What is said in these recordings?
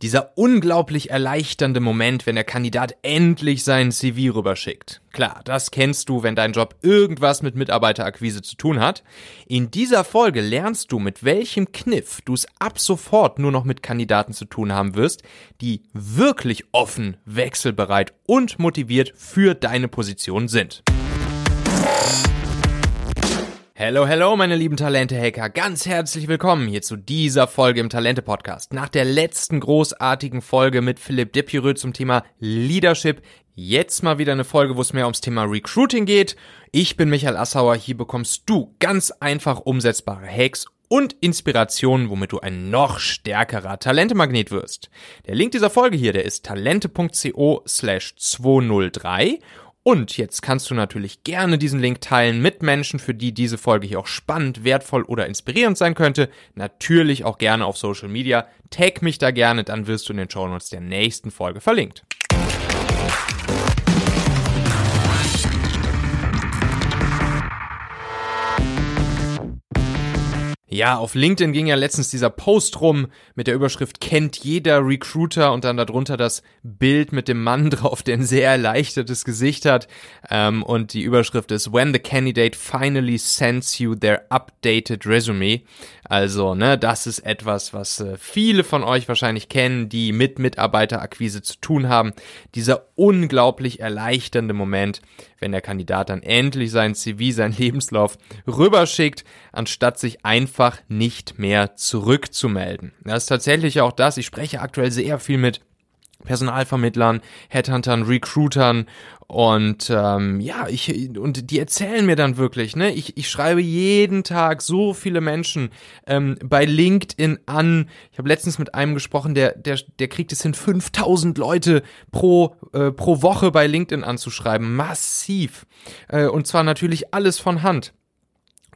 Dieser unglaublich erleichternde Moment, wenn der Kandidat endlich seinen CV rüberschickt. Klar, das kennst du, wenn dein Job irgendwas mit Mitarbeiterakquise zu tun hat. In dieser Folge lernst du, mit welchem Kniff du es ab sofort nur noch mit Kandidaten zu tun haben wirst, die wirklich offen, wechselbereit und motiviert für deine Position sind. Hello, hello, meine lieben Talente-Hacker. Ganz herzlich willkommen hier zu dieser Folge im Talente-Podcast. Nach der letzten großartigen Folge mit Philipp Depireux zum Thema Leadership. Jetzt mal wieder eine Folge, wo es mehr ums Thema Recruiting geht. Ich bin Michael Assauer. Hier bekommst du ganz einfach umsetzbare Hacks und Inspirationen, womit du ein noch stärkerer Talentemagnet wirst. Der Link dieser Folge hier, der ist talente.co slash 203 und jetzt kannst du natürlich gerne diesen Link teilen mit Menschen, für die diese Folge hier auch spannend, wertvoll oder inspirierend sein könnte. Natürlich auch gerne auf Social Media. Tag mich da gerne, dann wirst du in den Show Notes der nächsten Folge verlinkt. Ja, auf LinkedIn ging ja letztens dieser Post rum mit der Überschrift kennt jeder Recruiter und dann darunter das Bild mit dem Mann drauf, der ein sehr erleichtertes Gesicht hat. Ähm, und die Überschrift ist When the candidate finally sends you their updated resume. Also, ne, das ist etwas, was äh, viele von euch wahrscheinlich kennen, die mit Mitarbeiterakquise zu tun haben. Dieser unglaublich erleichternde Moment, wenn der Kandidat dann endlich sein CV, sein Lebenslauf rüberschickt, anstatt sich einfach nicht mehr zurückzumelden. Das ist tatsächlich auch das. Ich spreche aktuell sehr viel mit Personalvermittlern, Headhuntern, Recruitern und ähm, ja, ich und die erzählen mir dann wirklich, ne? Ich, ich schreibe jeden Tag so viele Menschen ähm, bei LinkedIn an. Ich habe letztens mit einem gesprochen, der der der kriegt es hin, 5000 Leute pro äh, pro Woche bei LinkedIn anzuschreiben, massiv äh, und zwar natürlich alles von Hand.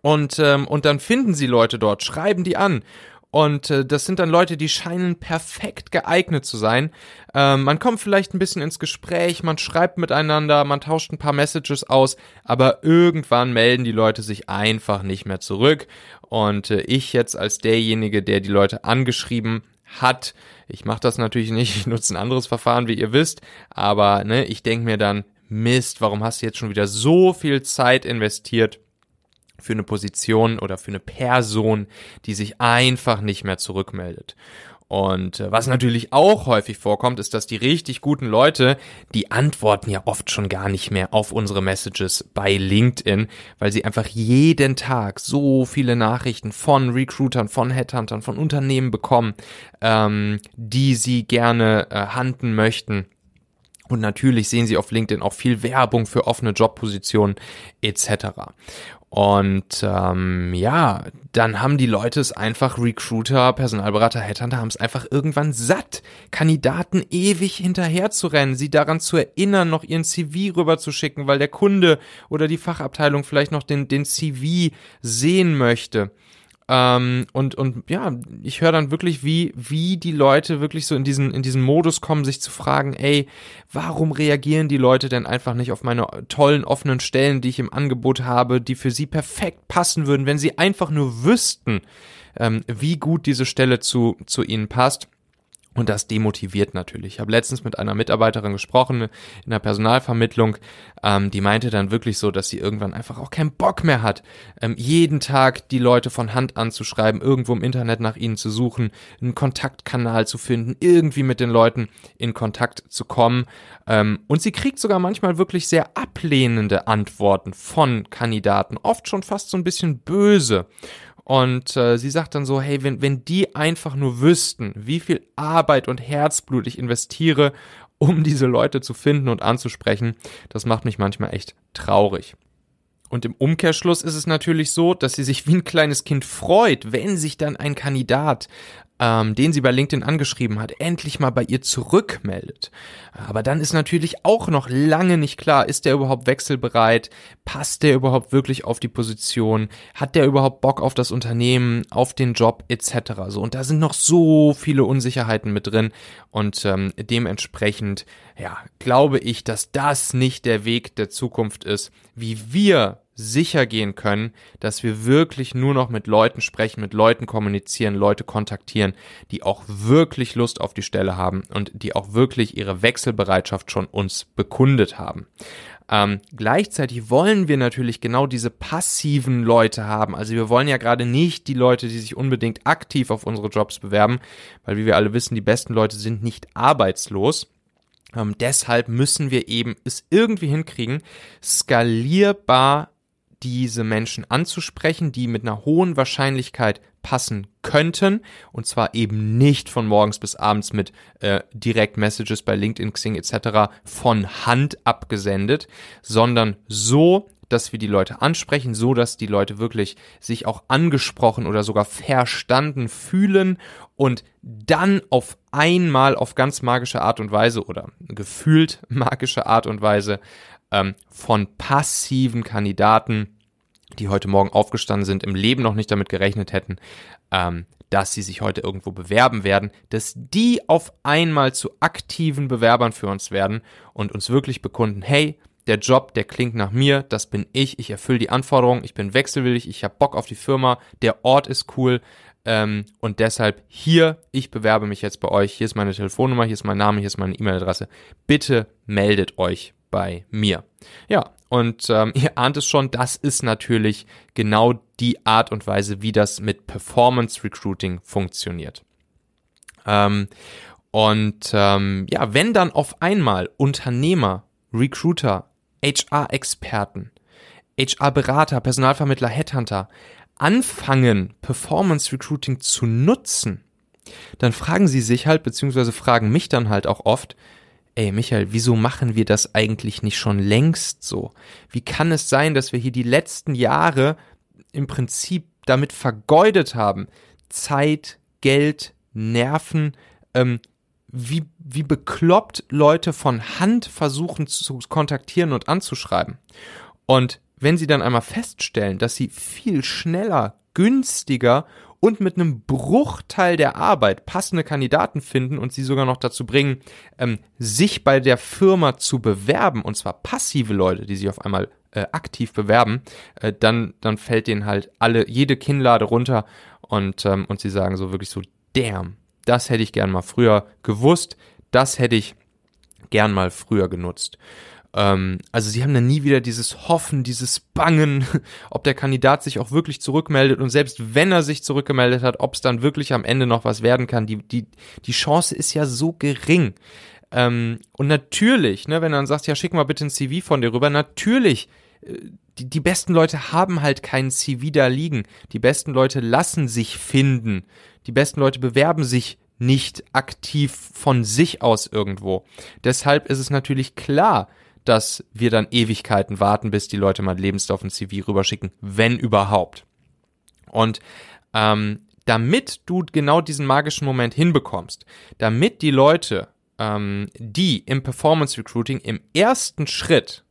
Und ähm, und dann finden sie Leute dort, schreiben die an und äh, das sind dann Leute, die scheinen perfekt geeignet zu sein. Ähm, man kommt vielleicht ein bisschen ins Gespräch, man schreibt miteinander, man tauscht ein paar Messages aus, aber irgendwann melden die Leute sich einfach nicht mehr zurück. Und äh, ich jetzt als derjenige, der die Leute angeschrieben hat, ich mache das natürlich nicht, ich nutze ein anderes Verfahren, wie ihr wisst, aber ne, ich denke mir dann, Mist, warum hast du jetzt schon wieder so viel Zeit investiert? Für eine Position oder für eine Person, die sich einfach nicht mehr zurückmeldet. Und äh, was natürlich auch häufig vorkommt, ist, dass die richtig guten Leute, die antworten ja oft schon gar nicht mehr auf unsere Messages bei LinkedIn, weil sie einfach jeden Tag so viele Nachrichten von Recruitern, von Headhuntern, von Unternehmen bekommen, ähm, die sie gerne äh, handen möchten. Und natürlich sehen Sie auf LinkedIn auch viel Werbung für offene Jobpositionen etc. Und ähm, ja, dann haben die Leute es einfach, Recruiter, Personalberater, Headhunter haben es einfach irgendwann satt, Kandidaten ewig hinterher zu rennen, sie daran zu erinnern, noch ihren CV rüberzuschicken, weil der Kunde oder die Fachabteilung vielleicht noch den, den CV sehen möchte. Ähm, und, und ja, ich höre dann wirklich, wie, wie die Leute wirklich so in diesen, in diesen Modus kommen, sich zu fragen, ey, warum reagieren die Leute denn einfach nicht auf meine tollen offenen Stellen, die ich im Angebot habe, die für sie perfekt passen würden, wenn sie einfach nur wüssten, ähm, wie gut diese Stelle zu, zu ihnen passt. Und das demotiviert natürlich. Ich habe letztens mit einer Mitarbeiterin gesprochen in der Personalvermittlung, ähm, die meinte dann wirklich so, dass sie irgendwann einfach auch keinen Bock mehr hat, ähm, jeden Tag die Leute von Hand anzuschreiben, irgendwo im Internet nach ihnen zu suchen, einen Kontaktkanal zu finden, irgendwie mit den Leuten in Kontakt zu kommen. Ähm, und sie kriegt sogar manchmal wirklich sehr ablehnende Antworten von Kandidaten, oft schon fast so ein bisschen böse. Und äh, sie sagt dann so, hey, wenn, wenn die einfach nur wüssten, wie viel Arbeit und Herzblut ich investiere, um diese Leute zu finden und anzusprechen, das macht mich manchmal echt traurig. Und im Umkehrschluss ist es natürlich so, dass sie sich wie ein kleines Kind freut, wenn sich dann ein Kandidat ähm, den sie bei LinkedIn angeschrieben hat, endlich mal bei ihr zurückmeldet. Aber dann ist natürlich auch noch lange nicht klar, ist der überhaupt wechselbereit? Passt der überhaupt wirklich auf die Position? Hat der überhaupt Bock auf das Unternehmen, auf den Job etc. So und da sind noch so viele Unsicherheiten mit drin und ähm, dementsprechend ja glaube ich, dass das nicht der Weg der Zukunft ist, wie wir sicher gehen können, dass wir wirklich nur noch mit Leuten sprechen, mit Leuten kommunizieren, Leute kontaktieren, die auch wirklich Lust auf die Stelle haben und die auch wirklich ihre Wechselbereitschaft schon uns bekundet haben. Ähm, gleichzeitig wollen wir natürlich genau diese passiven Leute haben. Also wir wollen ja gerade nicht die Leute, die sich unbedingt aktiv auf unsere Jobs bewerben, weil wie wir alle wissen, die besten Leute sind nicht arbeitslos. Ähm, deshalb müssen wir eben es irgendwie hinkriegen, skalierbar diese Menschen anzusprechen, die mit einer hohen Wahrscheinlichkeit passen könnten und zwar eben nicht von morgens bis abends mit äh, Direct Messages bei LinkedIn, Xing etc. von Hand abgesendet, sondern so, dass wir die Leute ansprechen, so dass die Leute wirklich sich auch angesprochen oder sogar verstanden fühlen und dann auf einmal auf ganz magische Art und Weise oder gefühlt magische Art und Weise ähm, von passiven Kandidaten, die heute Morgen aufgestanden sind, im Leben noch nicht damit gerechnet hätten, ähm, dass sie sich heute irgendwo bewerben werden, dass die auf einmal zu aktiven Bewerbern für uns werden und uns wirklich bekunden, hey, der Job, der klingt nach mir, das bin ich, ich erfülle die Anforderungen, ich bin wechselwillig, ich habe Bock auf die Firma, der Ort ist cool ähm, und deshalb hier, ich bewerbe mich jetzt bei euch, hier ist meine Telefonnummer, hier ist mein Name, hier ist meine E-Mail-Adresse, bitte meldet euch bei mir. Ja, und ähm, ihr ahnt es schon, das ist natürlich genau die Art und Weise, wie das mit Performance Recruiting funktioniert. Ähm, und ähm, ja, wenn dann auf einmal Unternehmer, Recruiter, HR-Experten, HR-Berater, Personalvermittler, Headhunter anfangen, Performance Recruiting zu nutzen, dann fragen sie sich halt, beziehungsweise fragen mich dann halt auch oft, ey Michael, wieso machen wir das eigentlich nicht schon längst so? Wie kann es sein, dass wir hier die letzten Jahre im Prinzip damit vergeudet haben? Zeit, Geld, Nerven, ähm, wie, wie bekloppt Leute von Hand versuchen zu kontaktieren und anzuschreiben. Und wenn sie dann einmal feststellen, dass sie viel schneller, günstiger und mit einem Bruchteil der Arbeit passende Kandidaten finden und sie sogar noch dazu bringen, ähm, sich bei der Firma zu bewerben, und zwar passive Leute, die sich auf einmal äh, aktiv bewerben, äh, dann, dann fällt denen halt alle, jede Kinnlade runter und, ähm, und sie sagen so wirklich so, damn, das hätte ich gern mal früher gewusst, das hätte ich gern mal früher genutzt. Ähm, also sie haben dann nie wieder dieses Hoffen, dieses Bangen, ob der Kandidat sich auch wirklich zurückmeldet und selbst wenn er sich zurückgemeldet hat, ob es dann wirklich am Ende noch was werden kann. Die, die, die Chance ist ja so gering. Ähm, und natürlich, ne, wenn er dann sagt, ja, schick mal bitte ein CV von dir rüber, natürlich äh, die, die besten Leute haben halt kein CV da liegen. Die besten Leute lassen sich finden. Die besten Leute bewerben sich nicht aktiv von sich aus irgendwo. Deshalb ist es natürlich klar, dass wir dann Ewigkeiten warten, bis die Leute mal Lebenslauf und CV rüberschicken, wenn überhaupt. Und ähm, damit du genau diesen magischen Moment hinbekommst, damit die Leute, ähm, die im Performance Recruiting im ersten Schritt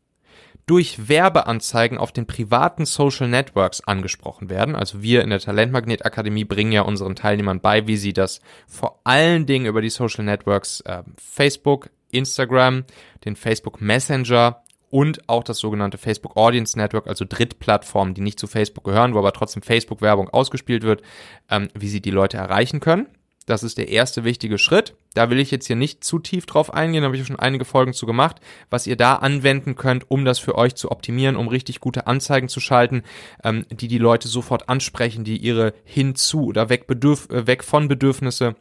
durch Werbeanzeigen auf den privaten Social Networks angesprochen werden. Also wir in der Talentmagnet Akademie bringen ja unseren Teilnehmern bei, wie sie das vor allen Dingen über die Social Networks äh, Facebook, Instagram, den Facebook Messenger und auch das sogenannte Facebook Audience Network, also Drittplattformen, die nicht zu Facebook gehören, wo aber trotzdem Facebook-Werbung ausgespielt wird, ähm, wie sie die Leute erreichen können. Das ist der erste wichtige Schritt. Da will ich jetzt hier nicht zu tief drauf eingehen, da habe ich schon einige Folgen zu gemacht, was ihr da anwenden könnt, um das für euch zu optimieren, um richtig gute Anzeigen zu schalten, ähm, die die Leute sofort ansprechen, die ihre hinzu oder weg, Bedürf äh, weg von Bedürfnisse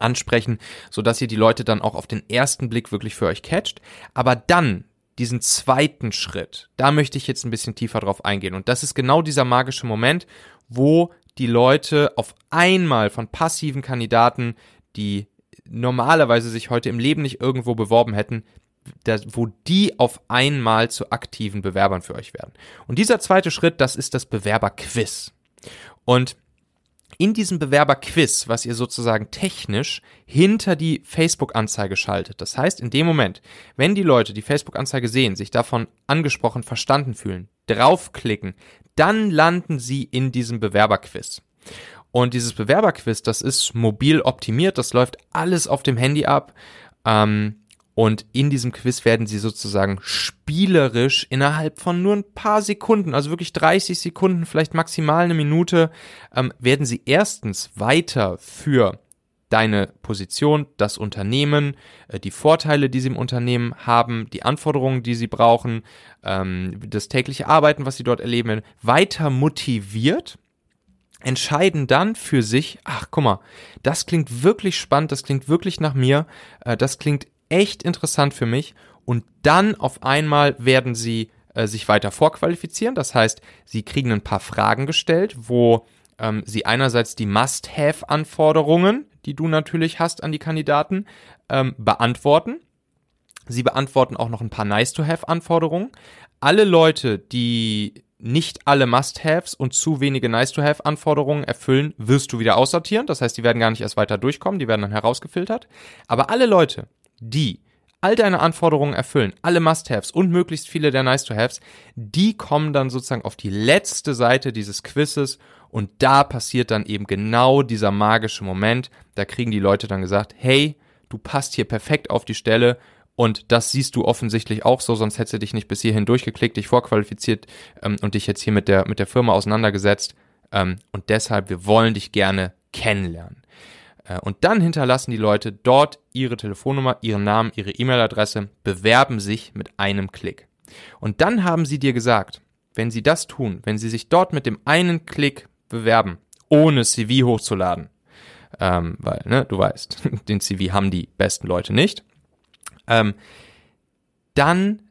ansprechen, so dass ihr die Leute dann auch auf den ersten Blick wirklich für euch catcht. Aber dann diesen zweiten Schritt, da möchte ich jetzt ein bisschen tiefer drauf eingehen. Und das ist genau dieser magische Moment, wo die Leute auf einmal von passiven Kandidaten, die normalerweise sich heute im Leben nicht irgendwo beworben hätten, wo die auf einmal zu aktiven Bewerbern für euch werden. Und dieser zweite Schritt, das ist das Bewerberquiz. Und in diesem Bewerberquiz, was ihr sozusagen technisch hinter die Facebook-Anzeige schaltet. Das heißt, in dem Moment, wenn die Leute die Facebook-Anzeige sehen, sich davon angesprochen, verstanden fühlen, draufklicken, dann landen sie in diesem Bewerberquiz. Und dieses Bewerberquiz, das ist mobil optimiert, das läuft alles auf dem Handy ab. Ähm, Und in diesem Quiz werden sie sozusagen spielerisch innerhalb von nur ein paar Sekunden, also wirklich 30 Sekunden, vielleicht maximal eine Minute, ähm, werden sie erstens weiter für deine Position, das Unternehmen, äh, die Vorteile, die sie im Unternehmen haben, die Anforderungen, die sie brauchen, ähm, das tägliche Arbeiten, was sie dort erleben, weiter motiviert, entscheiden dann für sich, ach guck mal, das klingt wirklich spannend, das klingt wirklich nach mir, äh, das klingt echt interessant für mich und dann auf einmal werden sie äh, sich weiter vorqualifizieren, das heißt, sie kriegen ein paar Fragen gestellt, wo ähm, sie einerseits die Must-Have-Anforderungen, die du natürlich hast an die Kandidaten, ähm, beantworten. Sie beantworten auch noch ein paar Nice-to-Have-Anforderungen. Alle Leute, die nicht alle Must-Haves und zu wenige Nice-to-Have-Anforderungen erfüllen, wirst du wieder aussortieren. Das heißt, die werden gar nicht erst weiter durchkommen, die werden dann herausgefiltert. Aber alle Leute, die all deine Anforderungen erfüllen, alle Must-Haves und möglichst viele der Nice-to-Haves, die kommen dann sozusagen auf die letzte Seite dieses Quizzes und da passiert dann eben genau dieser magische Moment. Da kriegen die Leute dann gesagt, hey, du passt hier perfekt auf die Stelle und das siehst du offensichtlich auch so, sonst hättest du dich nicht bis hierhin durchgeklickt, dich vorqualifiziert ähm, und dich jetzt hier mit der, mit der Firma auseinandergesetzt. Ähm, und deshalb, wir wollen dich gerne kennenlernen. Äh, und dann hinterlassen die Leute dort ihre Telefonnummer, ihren Namen, ihre E-Mail-Adresse, bewerben sich mit einem Klick. Und dann haben sie dir gesagt, wenn sie das tun, wenn sie sich dort mit dem einen Klick bewerben, ohne CV hochzuladen, ähm, weil, ne, du weißt, den CV haben die besten Leute nicht, ähm, dann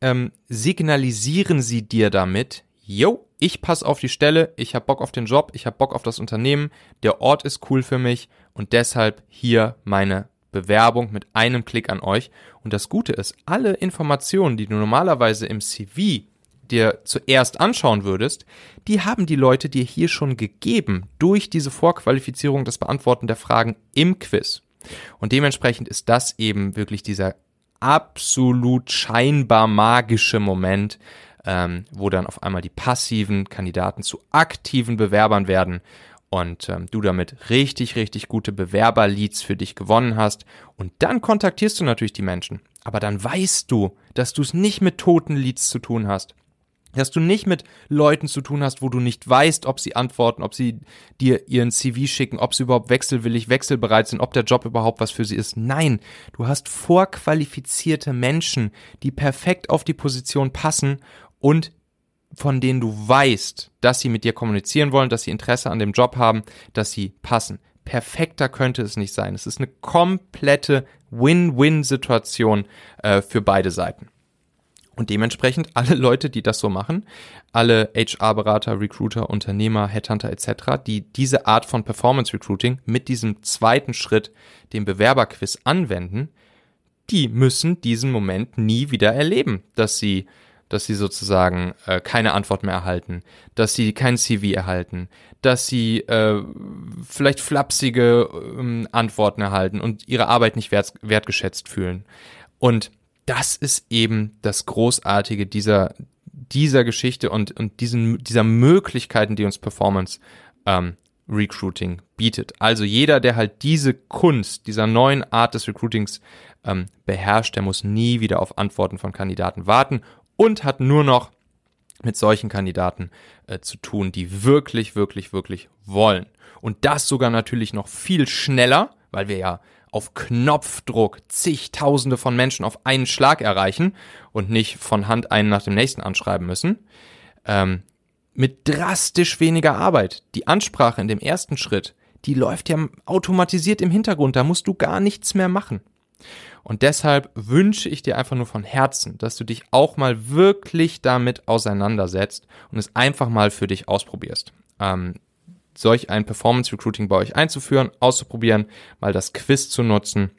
ähm, signalisieren sie dir damit, yo, ich passe auf die Stelle, ich habe Bock auf den Job, ich habe Bock auf das Unternehmen, der Ort ist cool für mich und deshalb hier meine Bewerbung mit einem Klick an euch. Und das Gute ist, alle Informationen, die du normalerweise im CV dir zuerst anschauen würdest, die haben die Leute dir hier schon gegeben durch diese Vorqualifizierung, das Beantworten der Fragen im Quiz. Und dementsprechend ist das eben wirklich dieser absolut scheinbar magische Moment, ähm, wo dann auf einmal die passiven Kandidaten zu aktiven Bewerbern werden und ähm, du damit richtig, richtig gute Bewerberleads für dich gewonnen hast. Und dann kontaktierst du natürlich die Menschen. Aber dann weißt du, dass du es nicht mit toten Leads zu tun hast, dass du nicht mit Leuten zu tun hast, wo du nicht weißt, ob sie antworten, ob sie dir ihren CV schicken, ob sie überhaupt wechselwillig, wechselbereit sind, ob der Job überhaupt was für sie ist. Nein, du hast vorqualifizierte Menschen, die perfekt auf die Position passen und von denen du weißt, dass sie mit dir kommunizieren wollen, dass sie Interesse an dem Job haben, dass sie passen. Perfekter könnte es nicht sein. Es ist eine komplette Win-Win-Situation äh, für beide Seiten. Und dementsprechend alle Leute, die das so machen, alle HR-Berater, Recruiter, Unternehmer, Headhunter etc., die diese Art von Performance Recruiting mit diesem zweiten Schritt, dem Bewerberquiz, anwenden, die müssen diesen Moment nie wieder erleben, dass sie dass sie sozusagen äh, keine Antwort mehr erhalten, dass sie kein CV erhalten, dass sie äh, vielleicht flapsige äh, Antworten erhalten und ihre Arbeit nicht wert, wertgeschätzt fühlen. Und das ist eben das Großartige dieser, dieser Geschichte und, und diesen, dieser Möglichkeiten, die uns Performance ähm, Recruiting bietet. Also jeder, der halt diese Kunst, dieser neuen Art des Recruitings ähm, beherrscht, der muss nie wieder auf Antworten von Kandidaten warten und hat nur noch mit solchen Kandidaten äh, zu tun, die wirklich, wirklich, wirklich wollen. Und das sogar natürlich noch viel schneller, weil wir ja auf Knopfdruck zigtausende von Menschen auf einen Schlag erreichen und nicht von Hand einen nach dem nächsten anschreiben müssen, ähm, mit drastisch weniger Arbeit. Die Ansprache in dem ersten Schritt, die läuft ja automatisiert im Hintergrund, da musst du gar nichts mehr machen. Und deshalb wünsche ich dir einfach nur von Herzen, dass du dich auch mal wirklich damit auseinandersetzt und es einfach mal für dich ausprobierst. Ähm, solch ein Performance Recruiting bei euch einzuführen, auszuprobieren, mal das Quiz zu nutzen.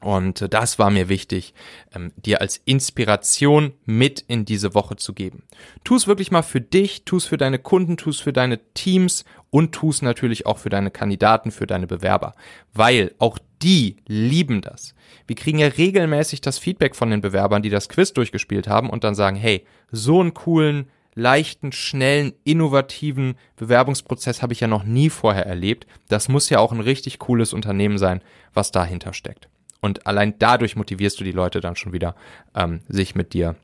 Und das war mir wichtig, ähm, dir als Inspiration mit in diese Woche zu geben. Tu es wirklich mal für dich, tu es für deine Kunden, tu es für deine Teams und tu es natürlich auch für deine Kandidaten, für deine Bewerber. Weil auch die lieben das. Wir kriegen ja regelmäßig das Feedback von den Bewerbern, die das Quiz durchgespielt haben und dann sagen, hey, so einen coolen leichten, schnellen, innovativen Bewerbungsprozess habe ich ja noch nie vorher erlebt. Das muss ja auch ein richtig cooles Unternehmen sein, was dahinter steckt. Und allein dadurch motivierst du die Leute dann schon wieder, ähm, sich mit dir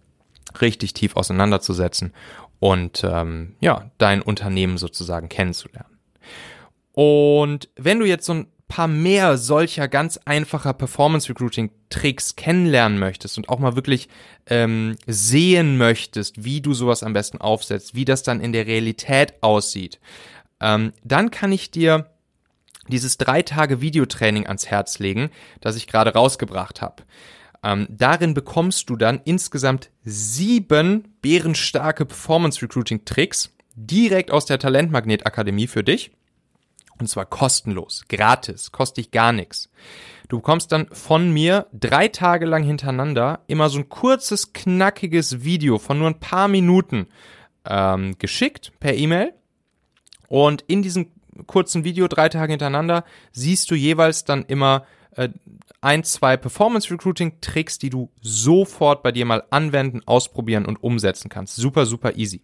richtig tief auseinanderzusetzen und ähm, ja, dein Unternehmen sozusagen kennenzulernen. Und wenn du jetzt so ein paar mehr solcher ganz einfacher Performance Recruiting Tricks kennenlernen möchtest und auch mal wirklich ähm, sehen möchtest, wie du sowas am besten aufsetzt, wie das dann in der Realität aussieht, ähm, dann kann ich dir dieses drei Tage Videotraining ans Herz legen, das ich gerade rausgebracht habe. Ähm, darin bekommst du dann insgesamt sieben bärenstarke Performance Recruiting Tricks direkt aus der Talentmagnet Akademie für dich. Und zwar kostenlos, gratis, kostet dich gar nichts. Du bekommst dann von mir drei Tage lang hintereinander immer so ein kurzes, knackiges Video von nur ein paar Minuten ähm, geschickt per E-Mail. Und in diesem kurzen Video, drei Tage hintereinander, siehst du jeweils dann immer äh, ein, zwei Performance Recruiting Tricks, die du sofort bei dir mal anwenden, ausprobieren und umsetzen kannst. Super, super easy.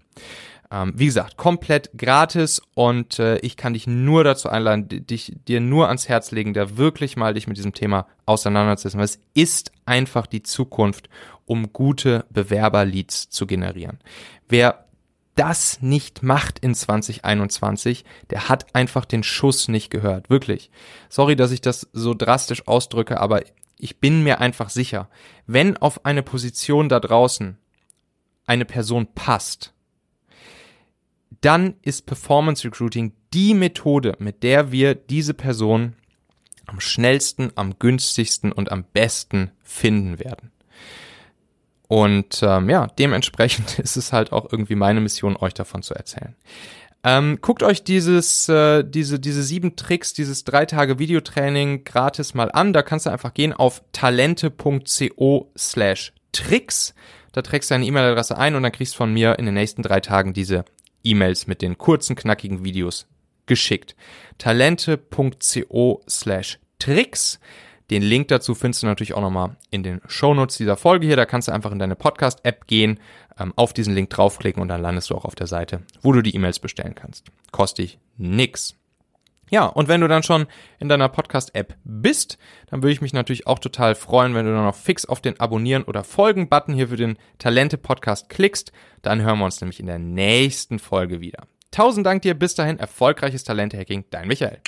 Ähm, wie gesagt, komplett gratis und äh, ich kann dich nur dazu einladen, dich dir nur ans Herz legen, da wirklich mal dich mit diesem Thema auseinanderzusetzen. Weil es ist einfach die Zukunft, um gute Bewerberleads zu generieren. Wer das nicht macht in 2021, der hat einfach den Schuss nicht gehört. Wirklich. Sorry, dass ich das so drastisch ausdrücke, aber ich bin mir einfach sicher, wenn auf eine Position da draußen eine Person passt, dann ist Performance Recruiting die Methode, mit der wir diese Person am schnellsten, am günstigsten und am besten finden werden. Und ähm, ja, dementsprechend ist es halt auch irgendwie meine Mission, euch davon zu erzählen. Ähm, guckt euch dieses, äh, diese, diese sieben Tricks, dieses drei Tage Videotraining gratis mal an. Da kannst du einfach gehen auf talente.co slash Tricks. Da trägst du deine E-Mail-Adresse ein und dann kriegst du von mir in den nächsten drei Tagen diese E-Mails mit den kurzen, knackigen Videos geschickt. Talente.co slash Tricks. Den Link dazu findest du natürlich auch nochmal in den Shownotes dieser Folge hier. Da kannst du einfach in deine Podcast-App gehen, ähm, auf diesen Link draufklicken und dann landest du auch auf der Seite, wo du die E-Mails bestellen kannst. Kostet dich nix. Ja, und wenn du dann schon in deiner Podcast-App bist, dann würde ich mich natürlich auch total freuen, wenn du dann noch fix auf den Abonnieren- oder Folgen-Button hier für den Talente-Podcast klickst. Dann hören wir uns nämlich in der nächsten Folge wieder. Tausend Dank dir, bis dahin, erfolgreiches Talente-Hacking, dein Michael.